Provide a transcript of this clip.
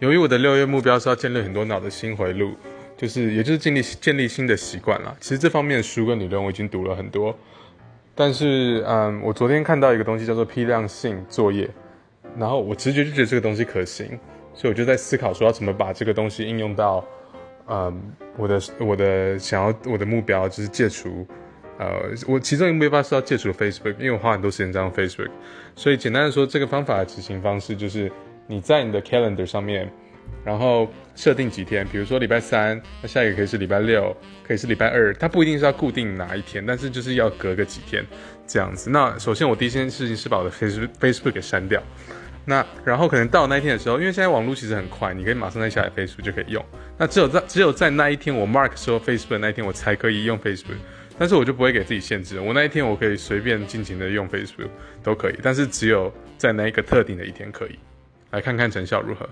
由于我的六月目标是要建立很多脑的新回路，就是也就是建立建立新的习惯了。其实这方面的书跟理论我已经读了很多，但是嗯，我昨天看到一个东西叫做批量性作业，然后我直觉就觉得这个东西可行，所以我就在思考说要怎么把这个东西应用到嗯我的我的想要我的目标就是戒除。呃，我其中一个目标是要戒除 Facebook，因为我花很多时间在用 Facebook，所以简单的说，这个方法的执行方式就是你在你的 Calendar 上面，然后设定几天，比如说礼拜三，那下一个可以是礼拜六，可以是礼拜二，它不一定是要固定哪一天，但是就是要隔个几天这样子。那首先我第一件事情是把我的 Facebook Facebook 给删掉，那然后可能到那一天的时候，因为现在网络其实很快，你可以马上再下载 Facebook 就可以用。那只有在只有在那一天我 Mark 说 Facebook 那一天我才可以用 Facebook。但是我就不会给自己限制，我那一天我可以随便尽情的用 Facebook 都可以，但是只有在那一个特定的一天可以，来看看成效如何。